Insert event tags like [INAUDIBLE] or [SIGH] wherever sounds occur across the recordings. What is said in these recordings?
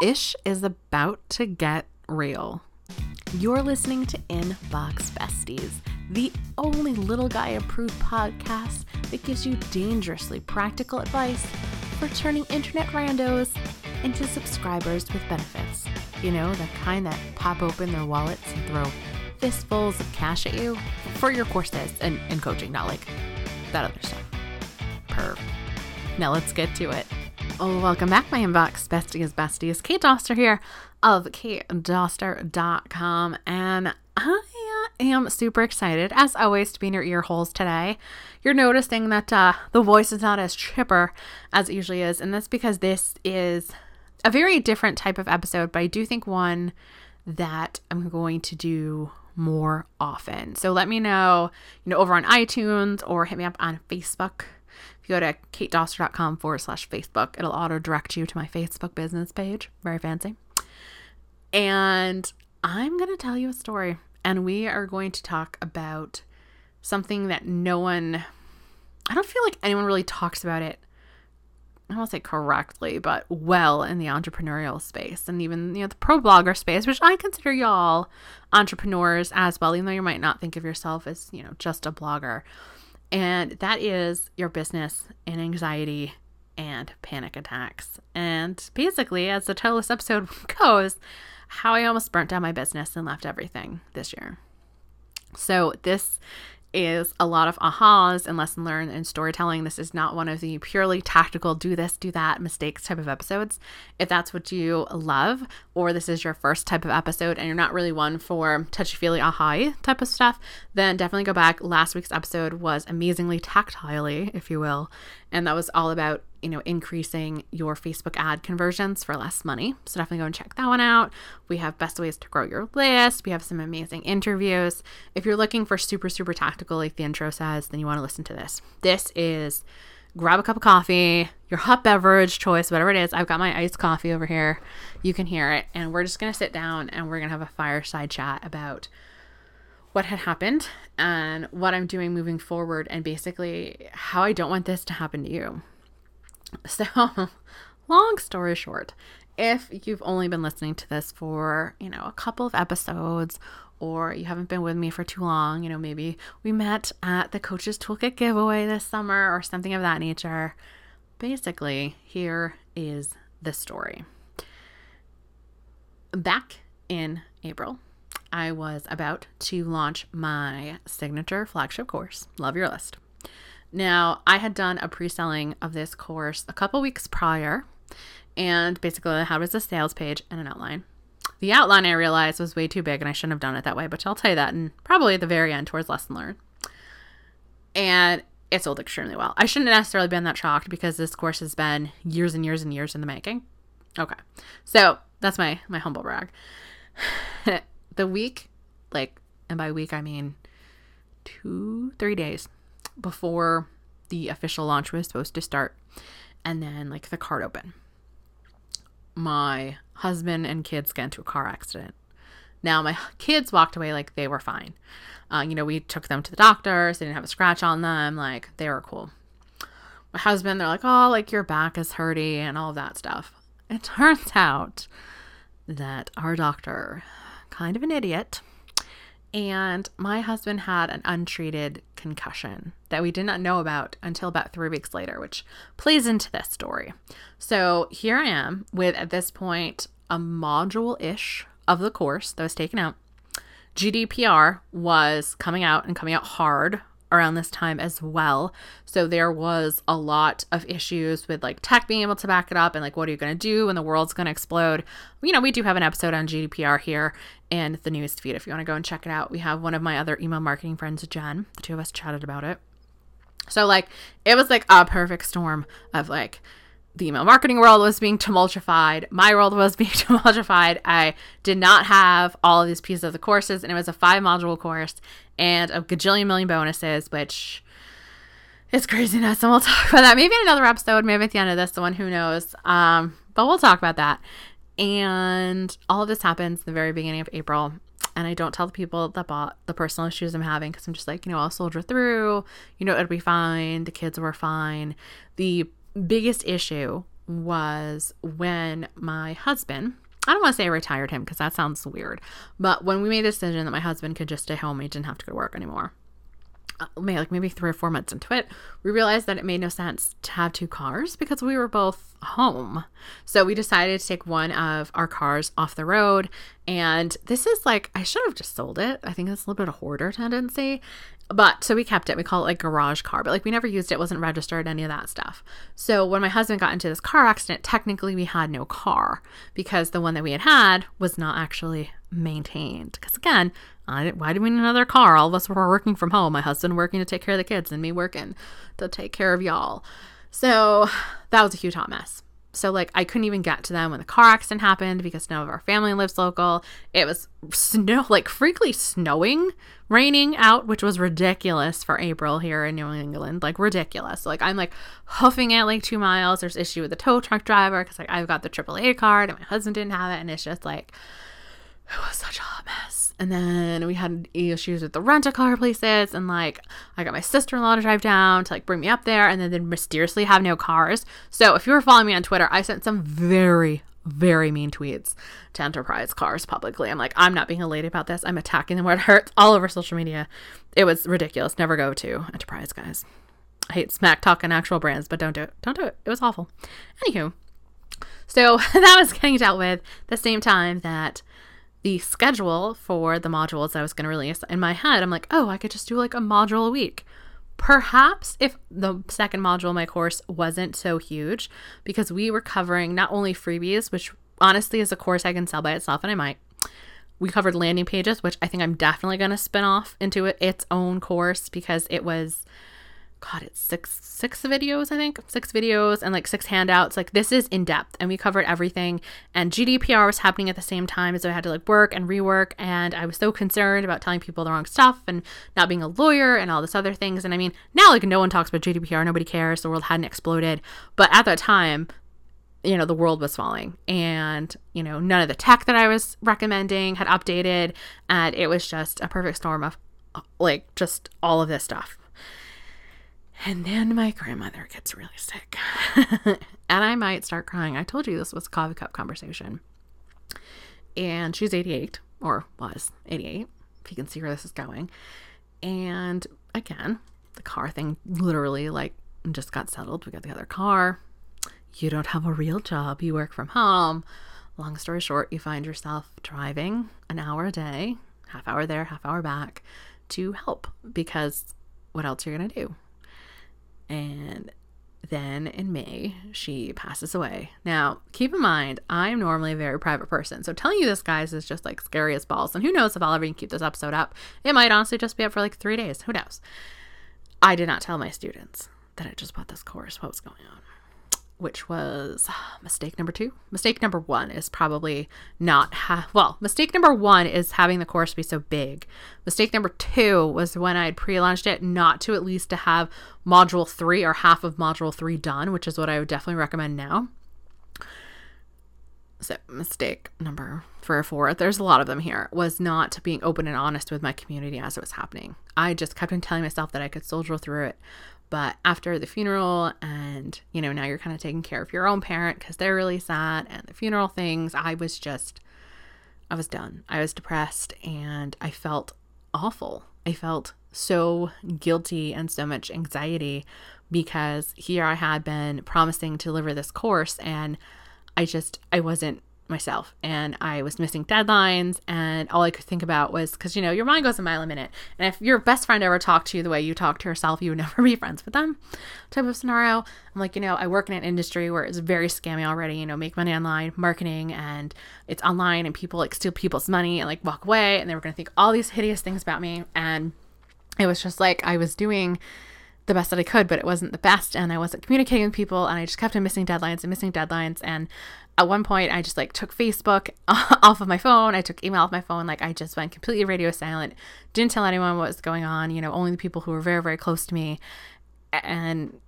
Ish is about to get real. You're listening to Inbox Besties, the only little guy approved podcast that gives you dangerously practical advice for turning internet randos into subscribers with benefits. You know, the kind that pop open their wallets and throw fistfuls of cash at you for your courses and, and coaching, not like that other stuff. Perv. Now let's get to it. Oh, welcome back, my inbox besties, besties. Kate Doster here of katedoster.com, and I am super excited, as always, to be in your ear holes today. You're noticing that uh, the voice is not as chipper as it usually is, and that's because this is a very different type of episode, but I do think one that I'm going to do more often. So let me know, you know, over on iTunes or hit me up on Facebook you go to katedoster.com forward slash Facebook, it'll auto direct you to my Facebook business page. Very fancy. And I'm going to tell you a story. And we are going to talk about something that no one, I don't feel like anyone really talks about it. I won't say correctly, but well in the entrepreneurial space and even you know the pro blogger space, which I consider y'all entrepreneurs as well, even though you might not think of yourself as you know just a blogger and that is your business and anxiety and panic attacks. And basically, as the title of this episode [LAUGHS] goes, how I almost burnt down my business and left everything this year. So, this is a lot of ahas and lesson learned and storytelling. This is not one of the purely tactical do this, do that mistakes type of episodes. If that's what you love, or this is your first type of episode and you're not really one for touchy feely aha type of stuff, then definitely go back. Last week's episode was amazingly tactilely, if you will, and that was all about you know, increasing your Facebook ad conversions for less money. So definitely go and check that one out. We have best ways to grow your list. We have some amazing interviews. If you're looking for super, super tactical, like the intro says, then you want to listen to this. This is grab a cup of coffee, your hot beverage choice, whatever it is. I've got my iced coffee over here. You can hear it. And we're just going to sit down and we're going to have a fireside chat about what had happened and what I'm doing moving forward and basically how I don't want this to happen to you. [LAUGHS] So, long story short, if you've only been listening to this for, you know, a couple of episodes or you haven't been with me for too long, you know, maybe we met at the Coaches Toolkit giveaway this summer or something of that nature. Basically, here is the story. Back in April, I was about to launch my signature flagship course, Love Your List. Now, I had done a pre selling of this course a couple weeks prior, and basically, had was a sales page and an outline. The outline I realized was way too big, and I shouldn't have done it that way, but I'll tell you that, and probably at the very end towards lesson learned. And it sold extremely well. I shouldn't have necessarily been that shocked because this course has been years and years and years in the making. Okay, so that's my my humble brag. [LAUGHS] the week, like, and by week I mean two, three days before the official launch was supposed to start. And then, like, the card open. My husband and kids got into a car accident. Now, my kids walked away like they were fine. Uh, you know, we took them to the doctors, they didn't have a scratch on them, like, they were cool. My husband, they're like, oh, like, your back is hurty and all that stuff. It [LAUGHS] turns out that our doctor, kind of an idiot, and my husband had an untreated concussion that we did not know about until about three weeks later, which plays into this story. So here I am with, at this point, a module ish of the course that was taken out. GDPR was coming out and coming out hard around this time as well. So there was a lot of issues with like tech being able to back it up and like what are you going to do when the world's going to explode. You know, we do have an episode on GDPR here and the news feed if you want to go and check it out. We have one of my other email marketing friends, Jen. The two of us chatted about it. So like it was like a perfect storm of like the email marketing world was being tumultufied. My world was [LAUGHS] being tumultufied. I did not have all of these pieces of the courses, and it was a five module course and a gajillion million bonuses, which is craziness. And we'll [LAUGHS] talk about that maybe in another episode, maybe at the end of this the one, who knows. Um, but we'll talk about that. And all of this happens the very beginning of April. And I don't tell the people that bought the personal issues I'm having because I'm just like, you know, I'll soldier through. You know, it'll be fine. The kids were fine. The biggest issue was when my husband, I don't want to say I retired him because that sounds weird, but when we made a decision that my husband could just stay home, he didn't have to go to work anymore. Uh, maybe like maybe three or four months into it, we realized that it made no sense to have two cars because we were both home. So we decided to take one of our cars off the road. And this is like I should have just sold it. I think it's a little bit of hoarder tendency. But so we kept it. We call it like garage car, but like we never used it. it. wasn't registered, any of that stuff. So when my husband got into this car accident, technically we had no car because the one that we had had was not actually maintained. Because again, I, why do we need another car? All of us were working from home. My husband working to take care of the kids, and me working to take care of y'all. So that was a huge hot mess. So like I couldn't even get to them when the car accident happened because none of our family lives local. It was snow like freakily snowing, raining out, which was ridiculous for April here in New England. Like ridiculous. Like I'm like hoofing it like two miles. There's issue with the tow truck driver because like I've got the AAA card and my husband didn't have it, and it's just like it was such. And then we had issues with the rent a car places. And like, I got my sister in law to drive down to like bring me up there and then they mysteriously have no cars. So if you were following me on Twitter, I sent some very, very mean tweets to Enterprise cars publicly. I'm like, I'm not being a lady about this. I'm attacking them where it hurts all over social media. It was ridiculous. Never go to Enterprise, guys. I hate smack talking actual brands, but don't do it. Don't do it. It was awful. Anywho, so [LAUGHS] that was getting dealt with the same time that the schedule for the modules I was going to release in my head, I'm like, oh, I could just do like a module a week. Perhaps if the second module my course wasn't so huge, because we were covering not only freebies, which honestly is a course I can sell by itself, and I might. We covered landing pages, which I think I'm definitely going to spin off into its own course because it was God, it's six six videos, I think, six videos and like six handouts. Like this is in depth, and we covered everything. And GDPR was happening at the same time, so I had to like work and rework. And I was so concerned about telling people the wrong stuff and not being a lawyer and all this other things. And I mean, now like no one talks about GDPR, nobody cares. The world hadn't exploded, but at that time, you know the world was falling and you know none of the tech that i was recommending had updated and it was just a perfect storm of like just all of this stuff and then my grandmother gets really sick. [LAUGHS] and I might start crying. I told you this was a coffee cup conversation. And she's 88, or was 88, if you can see where this is going. And again, the car thing literally like just got settled. We got the other car. You don't have a real job, you work from home. Long story short, you find yourself driving an hour a day, half hour there, half hour back to help because what else are you going to do? And then in May, she passes away. Now, keep in mind, I'm normally a very private person. So telling you this, guys, is just like scary as balls. And who knows if I'll ever even keep this episode up. It might honestly just be up for like three days. Who knows? I did not tell my students that I just bought this course, what was going on which was ah, mistake number two. Mistake number one is probably not ha- well. Mistake number one is having the course be so big. Mistake number two was when I had pre-launched it, not to at least to have module three or half of module three done, which is what I would definitely recommend now. So mistake number three or four, there's a lot of them here, was not being open and honest with my community as it was happening. I just kept on telling myself that I could soldier through it, but after the funeral, and you know, now you're kind of taking care of your own parent because they're really sad, and the funeral things, I was just, I was done. I was depressed and I felt awful. I felt so guilty and so much anxiety because here I had been promising to deliver this course, and I just, I wasn't myself and I was missing deadlines and all I could think about was because you know your mind goes a mile a minute and if your best friend ever talked to you the way you talk to yourself you would [LAUGHS] never be friends with them type of scenario. I'm like you know I work in an industry where it's very scammy already you know make money online marketing and it's online and people like steal people's money and like walk away and they were gonna think all these hideous things about me and it was just like I was doing the best that I could, but it wasn't the best. And I wasn't communicating with people. And I just kept on missing deadlines and missing deadlines. And at one point I just like took Facebook [LAUGHS] off of my phone. I took email off my phone. Like I just went completely radio silent. Didn't tell anyone what was going on, you know, only the people who were very, very close to me. And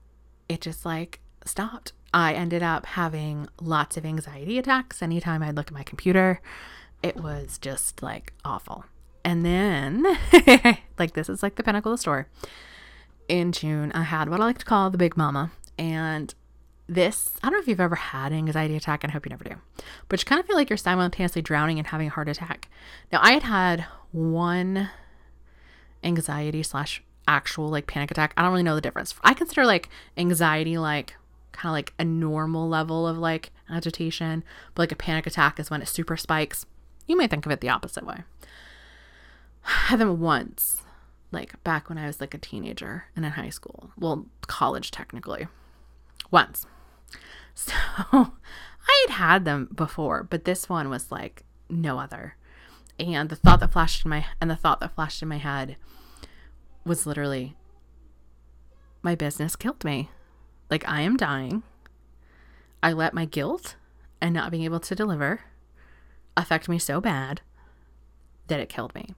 it just like stopped. I ended up having lots of anxiety attacks anytime I'd look at my computer. It was just like awful. And then, [LAUGHS] like, this is like the pinnacle of the story. In June, I had what I like to call the big mama. And this, I don't know if you've ever had an anxiety attack, and I hope you never do, but you kind of feel like you're simultaneously drowning and having a heart attack. Now, I had had one anxiety slash actual like panic attack. I don't really know the difference. I consider like anxiety like kind of like a normal level of like agitation, but like a panic attack is when it super spikes. You may think of it the opposite way. [SIGHS] I had them once, like back when I was like a teenager and in high school. Well, college technically. Once. [LAUGHS] So I had had them before, but this one was like no other. And the thought that flashed in my and the thought that flashed in my head was literally my business killed me. Like I am dying. I let my guilt and not being able to deliver affect me so bad that it killed me.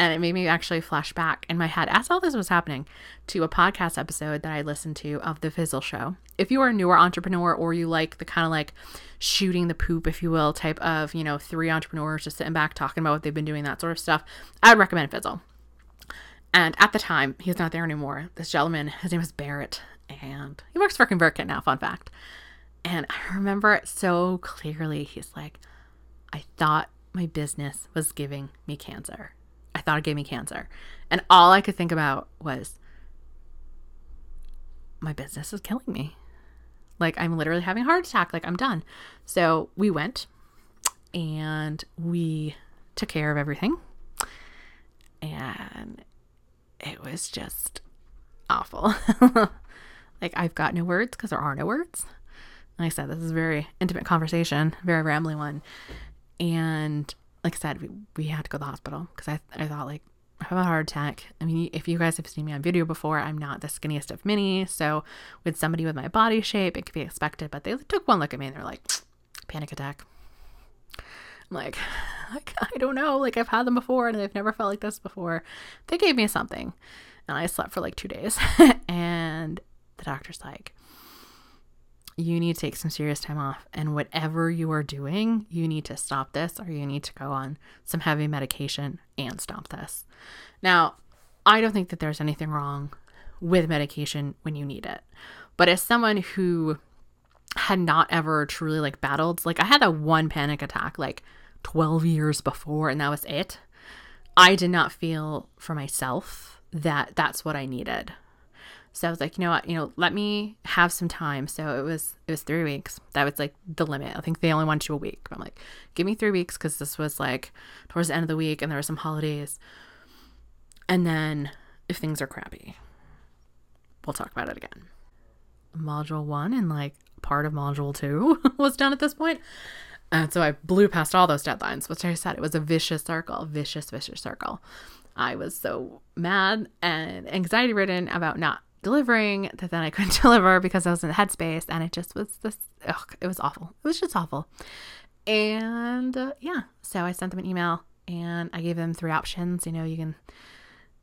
And it made me actually flash back in my head as all this was happening to a podcast episode that I listened to of The Fizzle Show. If you are a newer entrepreneur or you like the kind of like shooting the poop, if you will, type of, you know, three entrepreneurs just sitting back talking about what they've been doing, that sort of stuff, I would recommend Fizzle. And at the time, he's not there anymore. This gentleman, his name is Barrett, and he works for ConvertKit now, fun fact. And I remember it so clearly. He's like, I thought my business was giving me cancer. I thought it gave me cancer. And all I could think about was, my business is killing me. Like, I'm literally having a heart attack. Like, I'm done. So we went and we took care of everything. And it was just awful. [LAUGHS] like, I've got no words because there are no words. Like I said, this is a very intimate conversation, very rambling one. And like I said, we, we had to go to the hospital because I, I thought, like, I have a heart attack. I mean, if you guys have seen me on video before, I'm not the skinniest of mini. So, with somebody with my body shape, it could be expected. But they took one look at me and they're like, [SNIFFS] panic attack. I'm like, [SIGHS] like, I don't know. Like, I've had them before and I've never felt like this before. They gave me something and I slept for like two days. [LAUGHS] and the doctor's like, you need to take some serious time off. And whatever you are doing, you need to stop this or you need to go on some heavy medication and stop this. Now, I don't think that there's anything wrong with medication when you need it. But as someone who had not ever truly like battled, like I had a one panic attack like 12 years before and that was it. I did not feel for myself that that's what I needed. So I was like, you know what, you know, let me have some time. So it was it was three weeks. That was like the limit. I think they only wanted you a week. I'm like, give me three weeks because this was like towards the end of the week and there were some holidays. And then if things are crappy, we'll talk about it again. Module one and like part of module two [LAUGHS] was done at this point. And so I blew past all those deadlines, which I said it was a vicious circle, vicious, vicious circle. I was so mad and anxiety ridden about not delivering that then I couldn't [LAUGHS] deliver because I was in the headspace and it just was this ugh, it was awful. It was just awful. And uh, yeah, so I sent them an email and I gave them three options. You know, you can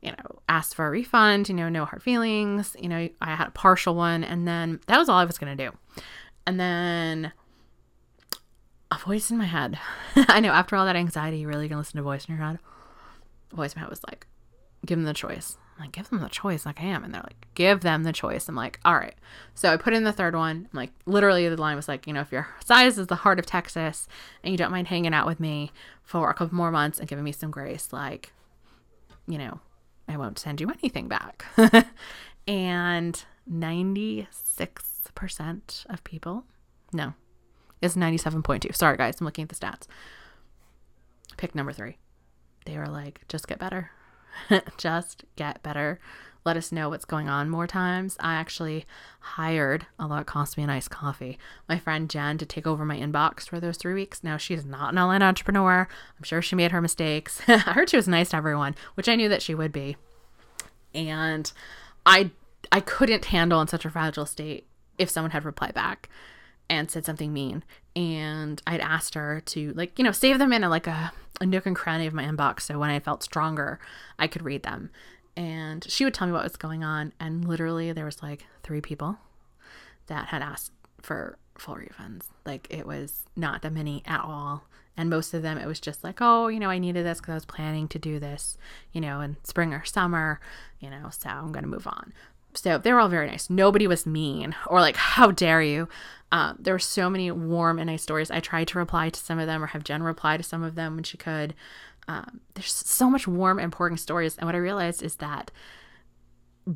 you know, ask for a refund, you know, no hard feelings. You know, I had a partial one and then that was all I was going to do. And then a voice in my head. [LAUGHS] I know after all that anxiety, you really can listen to a voice in your head. The voice in my head was like, give them the choice. I'm like, give them the choice, like I am. And they're like, give them the choice. I'm like, all right. So I put in the third one. I'm like, literally, the line was like, you know, if your size is the heart of Texas and you don't mind hanging out with me for a couple more months and giving me some grace, like, you know, I won't send you anything back. [LAUGHS] and 96% of people, no, it's 97.2. Sorry, guys, I'm looking at the stats. Pick number three. They were like, just get better [LAUGHS] just get better. Let us know what's going on more times. I actually hired, although it cost me a nice coffee, my friend Jen to take over my inbox for those three weeks. Now, she's not an online entrepreneur. I'm sure she made her mistakes. [LAUGHS] I heard she was nice to everyone, which I knew that she would be. And I I couldn't handle in such a fragile state if someone had replied back and said something mean. And I'd asked her to like, you know, save them in a, like a, a nook and cranny of my inbox. So when I felt stronger, I could read them. And she would tell me what was going on. And literally there was like three people that had asked for full refunds. Like it was not that many at all. And most of them, it was just like, oh, you know, I needed this because I was planning to do this, you know, in spring or summer, you know, so I'm to move on. So they were all very nice. Nobody was mean or like, [LAUGHS] how dare you? Um, there were so many warm and nice stories. I tried to reply to some of them or have Jen reply to some of them when she could. Um, there's so much warm, and important stories. And what I realized is that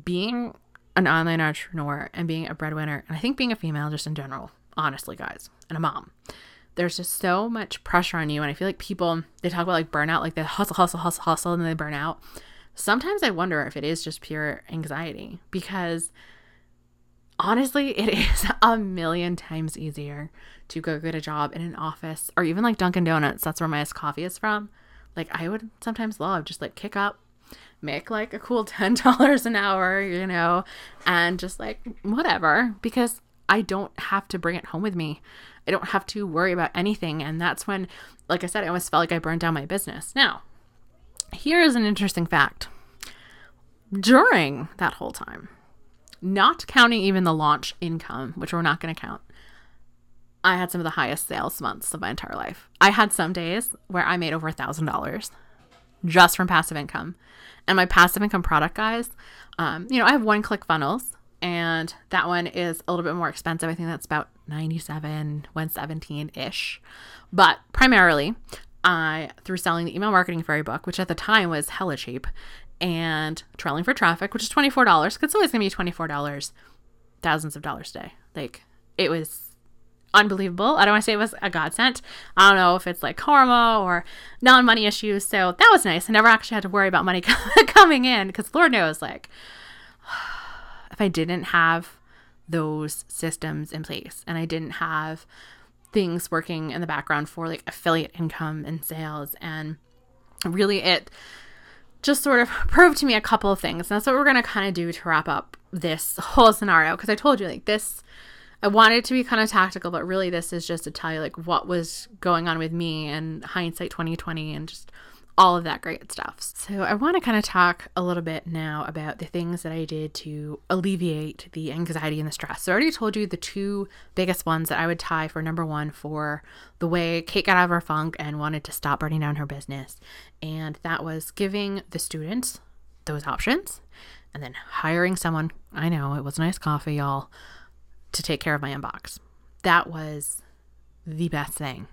being an online entrepreneur and being a breadwinner, and I think being a female just in general, honestly, guys, and a mom, there's just so much pressure on you. And I feel like people, they talk about like burnout, like they hustle, hustle, hustle, hustle, and then they burn out. Sometimes I wonder if it is just pure anxiety because honestly, it [LAUGHS] is a million times easier to go get a job in an office or even like Dunkin' Donuts. That's where my coffee is from. Like, I would sometimes love just like kick up, make like a cool [LAUGHS] $10 an hour, you know, and just like whatever, because I don't have to bring it home with me. I don't have to worry about anything. And that's when, like I said, I almost felt like I burned down my business. Now, here is an interesting fact. During that whole time, not counting even the launch income, which we're not going to count, I had some of the highest sales months of my entire life. I had some days where I made over a thousand dollars just from passive income. And my passive income product, guys, um, you know, I have one click funnels and that one is a little bit more expensive. I think that's about 97, 117 ish. But primarily, I, through selling the email marketing fairy book, which at the time was hella cheap, and trolling for traffic, which is $24, because it's always to be $24, thousands of dollars a day. Like, it was unbelievable. I don't want to say it was a godsend. I don't know if it's like karma or non money issues. So that was nice. I never actually had to worry about money [LAUGHS] coming in because Lord knows, like, [SIGHS] if I didn't have those systems in place and I didn't have things working in the background for like affiliate income and sales and really it just sort of proved to me a couple of things. And that's what we're going to kind of do to wrap up this whole scenario because I told you like this I wanted to be kind of tactical, but really this is just to tell you like what was going on with me and hindsight 2020 and just all of that great stuff. So I want to kind of talk a little bit now about the things that I did to alleviate the anxiety and the stress. So I already told you the two biggest ones that I would tie for number one for the way Kate got out of her funk and wanted to stop burning down her business. And that was giving the students those options and then hiring someone. I know it was nice coffee, y'all to take care of my inbox. That was the best thing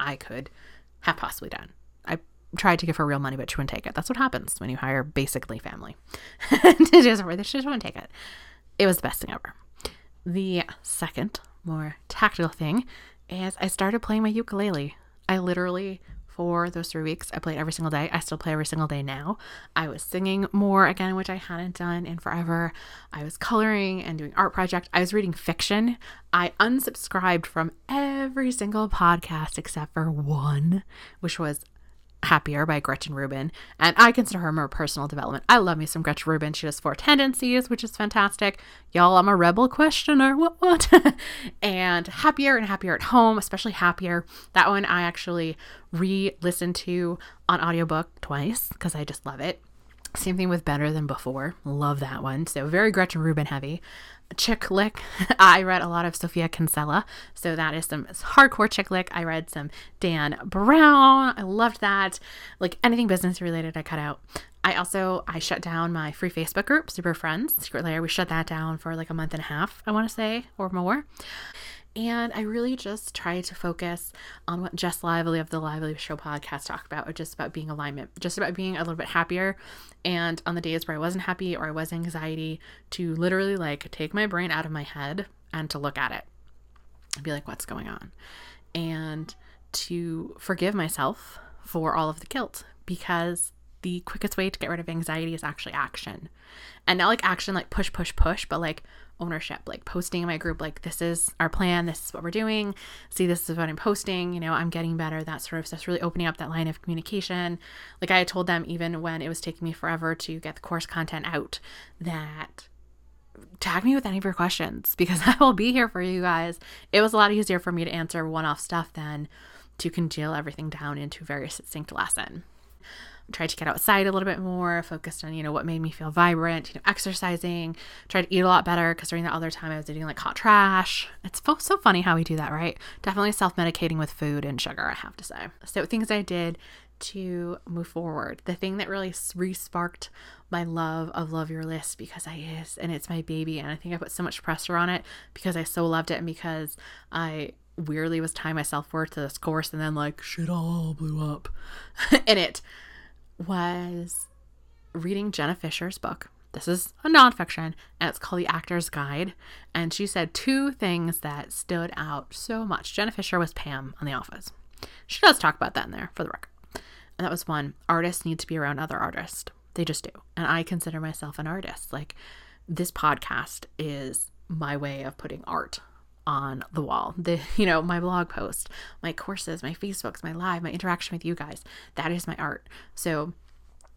I could have possibly done. Tried to give her real money, but she wouldn't take it. That's what happens when you hire basically family. [LAUGHS] she just wouldn't take it. It was the best thing ever. The second, more tactical thing is I started playing my ukulele. I literally for those three weeks. I played every single day. I still play every single day now. I was singing more again, which I hadn't done in forever. I was coloring and doing art project. I was reading fiction. I unsubscribed from every single podcast except for one, which was Happier by Gretchen Rubin. And I consider her more personal development. I love me some Gretchen Rubin. She does four tendencies, which is fantastic. Y'all, I'm a rebel questioner. What, what? [LAUGHS] and Happier and Happier at Home, especially Happier. That one I actually re listened to on audiobook twice because I just love it. Same thing with Better Than Before. Love that one. So very Gretchen Rubin heavy chick lit. [LAUGHS] I read a lot of Sophie Kinsella, so that is some hardcore chick lit. I read some Dan Brown. I loved that. Like anything business related, I cut out. I also I shut down my free Facebook group, Super Friends, Secret Lair. We shut that down for like a month and a half, I want to say, or more. And I really just tried to focus on what Jess Lively of the Lively Show podcast talked about, or just about being alignment, just about being a little bit happier. And on the days where I wasn't happy or I was anxiety, to literally like take my brain out of my head and to look at it and be like, what's going on? And to forgive myself for all of the guilt because the quickest way to get rid of anxiety is actually action. And not like action like push, push, push, but like ownership, like posting in my group, like, this is our plan, this is what we're doing. See, this is what I'm posting, you know, I'm getting better, that sort of stuff. Really opening up that line of communication. Like, I told them, even when it was taking me forever to get the course content out, that tag me with any of your questions [LAUGHS] because [LAUGHS] I will be here for you guys. It was a lot easier for me to answer one off stuff than to congeal everything down into a very succinct lesson tried to get outside a little bit more, focused on, you know, what made me feel vibrant, you know, exercising, tried to eat a lot better because during that other time I was eating like hot trash. It's so funny how we do that, right? Definitely self medicating with food and sugar, I have to say. So, things I did to move forward. The thing that really re-sparked my love of Love Your List because I is and it's my baby and I think I put so much pressure on it because I so loved it and because I weirdly was tying myself worth to this course and then like shit all blew up [LAUGHS] in it was reading Jenna Fischer's book. This is a nonfiction and it's called The Actor's Guide. And she said two things that stood out so much. Jenna Fisher was Pam on The Office. She does talk about that in there for the record. And that was one artists need to be around other artists. They just do. And I consider myself an artist. Like this podcast is my way of putting art on the wall. The [LAUGHS] you know, my blog post, my courses, my Facebooks, my live, my interaction with you guys. That is my art. So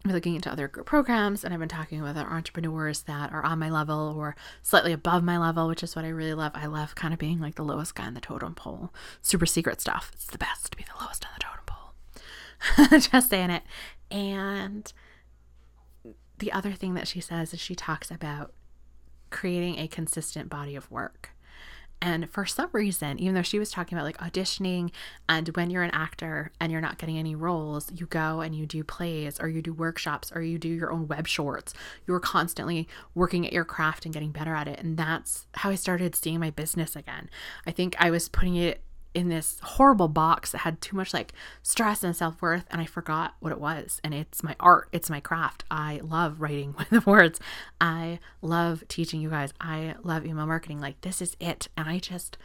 I'm looking into other group programs and I've been talking with other entrepreneurs that are on my level or slightly above my level, which is what I really love. I love kind of being like the lowest guy on the totem pole. Super secret stuff. It's the best to be the lowest on the totem pole. [LAUGHS] Just saying it. And the other thing that she says is she talks about creating a consistent body of work. And for some reason, even though she was talking about like auditioning and when you're an actor and you're not getting any roles, you go and you do plays or you do workshops or you do your own web shorts. You're constantly working at your craft and getting better at it. And that's how I started seeing my business again. I think I was putting it in this horrible box that had too much like stress and self worth, and I forgot what it was. And it's my art, it's my craft. I love writing [LAUGHS] with the words. I love teaching you guys. I love email marketing. Like, this is it. And I just,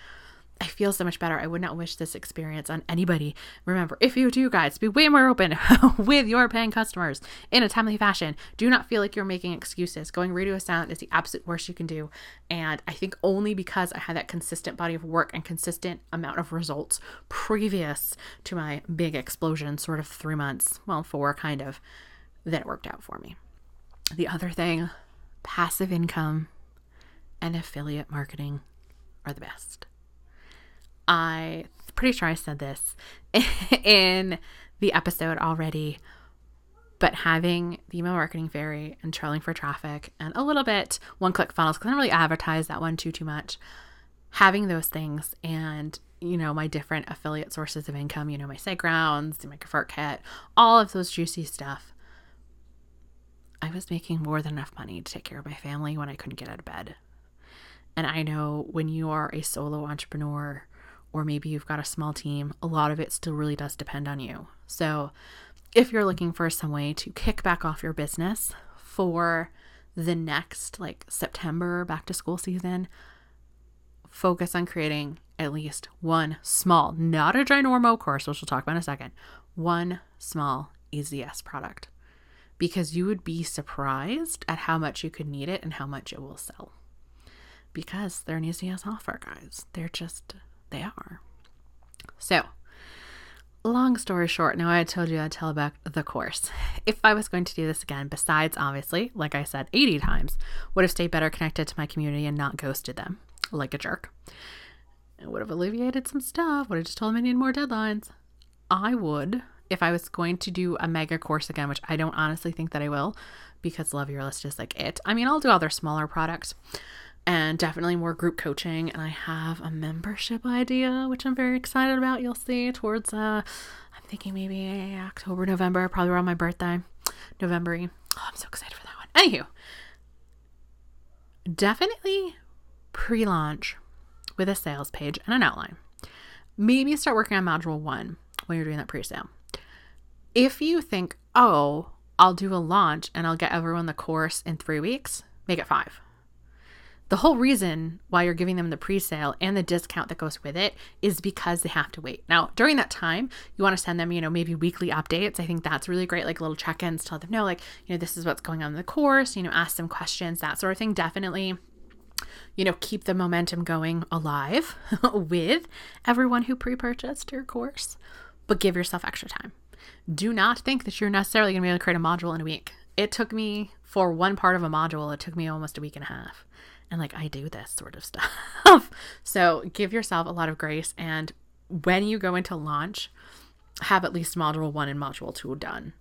I feel so much better. I would not wish this experience on anybody. Remember, if you do, guys, be way more open [LAUGHS] with your paying customers in a timely fashion. Do not feel like you're making excuses. Going radio silent is the absolute worst you can do. And I think only because I had that consistent body of work and consistent amount of results previous to my big explosion, sort of three months, well, four kind of, that it worked out for me. The other thing, passive income and affiliate marketing are the best. I pretty sure I said this [LAUGHS] in the episode already, but having the email marketing fairy and trolling for traffic and a little bit one click funnels because I don't really advertise that one too too much. Having those things and you know my different affiliate sources of income, you know my SiteGrounds, my ConvertKit, all of those juicy stuff. I was making more than enough money to take care of my family when I couldn't get out of bed. And I know when you are a solo entrepreneur or maybe you've got a small team, a lot of it still really does depend on you. So, if you're looking for some way to kick back off your business for the next like September back to school season, focus on creating at least one small, not a ginormo course, which we'll talk about in a second, one small EZS product. Because you would be surprised at how much you could need it and how much it will sell. Because they're an EZS offer, guys. They're just they are. So, long story short, now I told you I'd tell about the course. If I was going to do this again, besides obviously, like I said 80 times, would have stayed better connected to my community and not ghosted them like a jerk. It would have alleviated some stuff, would have just told them I need more deadlines. I would, if I was going to do a mega course again, which I don't honestly think that I will, because Love Your List is like it. I mean, I'll do other smaller products and definitely more group coaching. And I have a membership idea, which I'm very excited about. You'll see towards, uh, I'm thinking maybe October, November, probably around my birthday, November. Oh, I'm so excited for that one. Anywho, definitely pre launch with a sales page and an outline. Maybe start working on module one when you're doing that pre sale. If you think, oh, I'll do a launch and I'll get everyone the course in three weeks, make it five the whole reason why you're giving them the pre-sale and the discount that goes with it is because they have to wait. Now, during that time, you want to send them, you know, maybe weekly updates. I think that's really great, like little check-ins, to tell them, no, like, you know, this is what's going on in the course, you know, ask them questions, that sort of thing. Definitely you know, keep the momentum going alive [LAUGHS] with everyone who pre purchased your course, but give yourself extra time. Do not think that you're necessarily going to be able to create a module in a week. It took me, for one part of a module, it took me almost a week and a half and like I do this sort of stuff. [LAUGHS] so give yourself a lot of grace. And when you go into launch, have at least module one and module two done.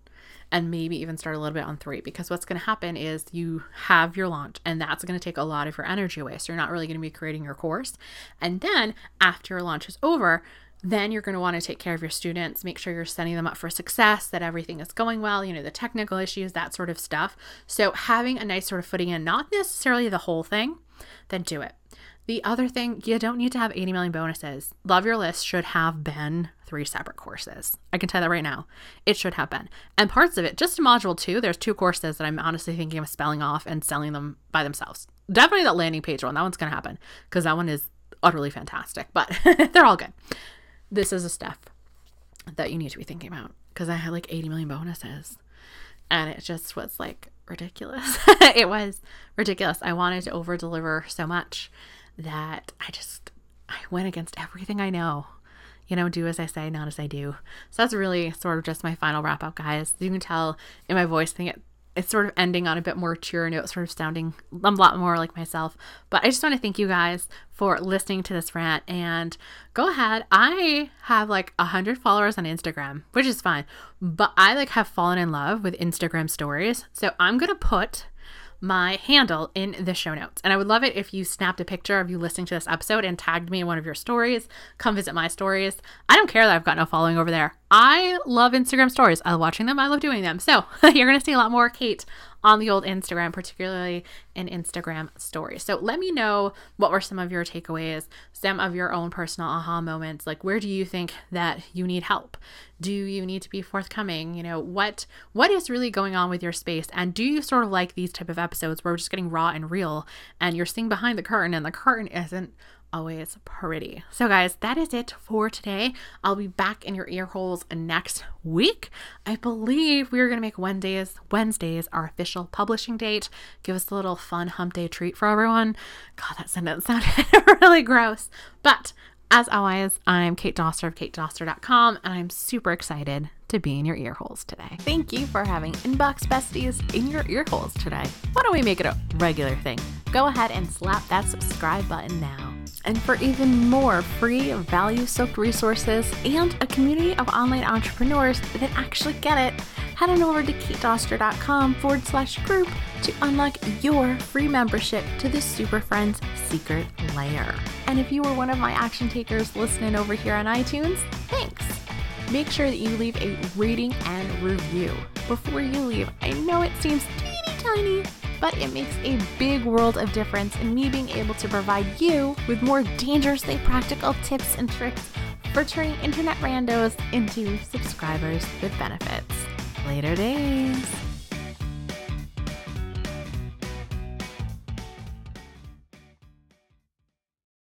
and maybe even start a little bit on three because what's going to happen is you have your launch and that's going to take a lot of your energy away. So you're not really going to be creating your course. And then after your launch is over, then you're going to want to take care of your students, make sure you're setting them up for success, that everything is going well, you know, the technical issues, that sort of stuff. So having a nice sort of footing in, not necessarily the whole thing, then do it. The other thing, you don't need to have 80 million bonuses. Love Your List should have been three separate courses. I can tell that right now. It should have been. And parts of it, just in module two, there's two courses that I'm honestly thinking of spelling off and selling them by themselves. Definitely that landing page one. That one's going to happen because that one is utterly fantastic, but [LAUGHS] they're all good. This is a step that you need to be thinking about because I had like 80 million bonuses and it just was like ridiculous. [LAUGHS] it was ridiculous. I wanted to over deliver so much that I just I went against everything I know. You know, do as I say, not as I do. So that's really sort of just my final wrap up, guys. You can tell in my voice, I think it it's sort of ending on a bit more cheer note, sort of sounding a lot more like myself. But I just want to thank you guys for listening to this rant and go ahead. I have like a hundred followers on Instagram, which is fine, but I like have fallen in love with Instagram stories. So I'm gonna put my handle in the show notes. And I would love it if you snapped a picture of you listening to this episode and tagged me in one of your stories. Come visit my stories. I don't care that I've got no following over there. I love Instagram stories. I love watching them. I love doing them. So [LAUGHS] you're going to see a lot more Kate on the old Instagram, particularly in Instagram stories. So let me know what were some of your takeaways, some of your own personal aha moments. Like where do you think that you need help? Do you need to be forthcoming? You know, what what is really going on with your space? And do you sort of like these type of episodes where we're just getting raw and real and you're seeing behind the curtain and the curtain isn't always pretty. So, guys, that is it for today. I'll be back in your ear holes next week. I believe we're going to make Wednesdays, Wednesdays our official publishing date. Give us a little fun hump day treat for everyone. God, that sentence [LAUGHS] sounded really gross. But as always, I'm Kate Doster of katedoster.com, and I'm super excited to be in your ear holes today. Thank you for having Inbox Besties in your ear holes today. Why don't we make it a regular thing? Go ahead and slap that subscribe button now. And for even more free, value soaked resources and a community of online entrepreneurs that actually get it, head on over to katedoster.com forward slash group to unlock your free membership to the Super Friends secret lair. And if you were one of my action takers listening over here on iTunes, thanks. Make sure that you leave a rating and review. Before you leave, I know it seems teeny tiny but it makes a big world of difference in me being able to provide you with more dangerously practical tips and tricks for turning internet randos into subscribers with benefits. Later days.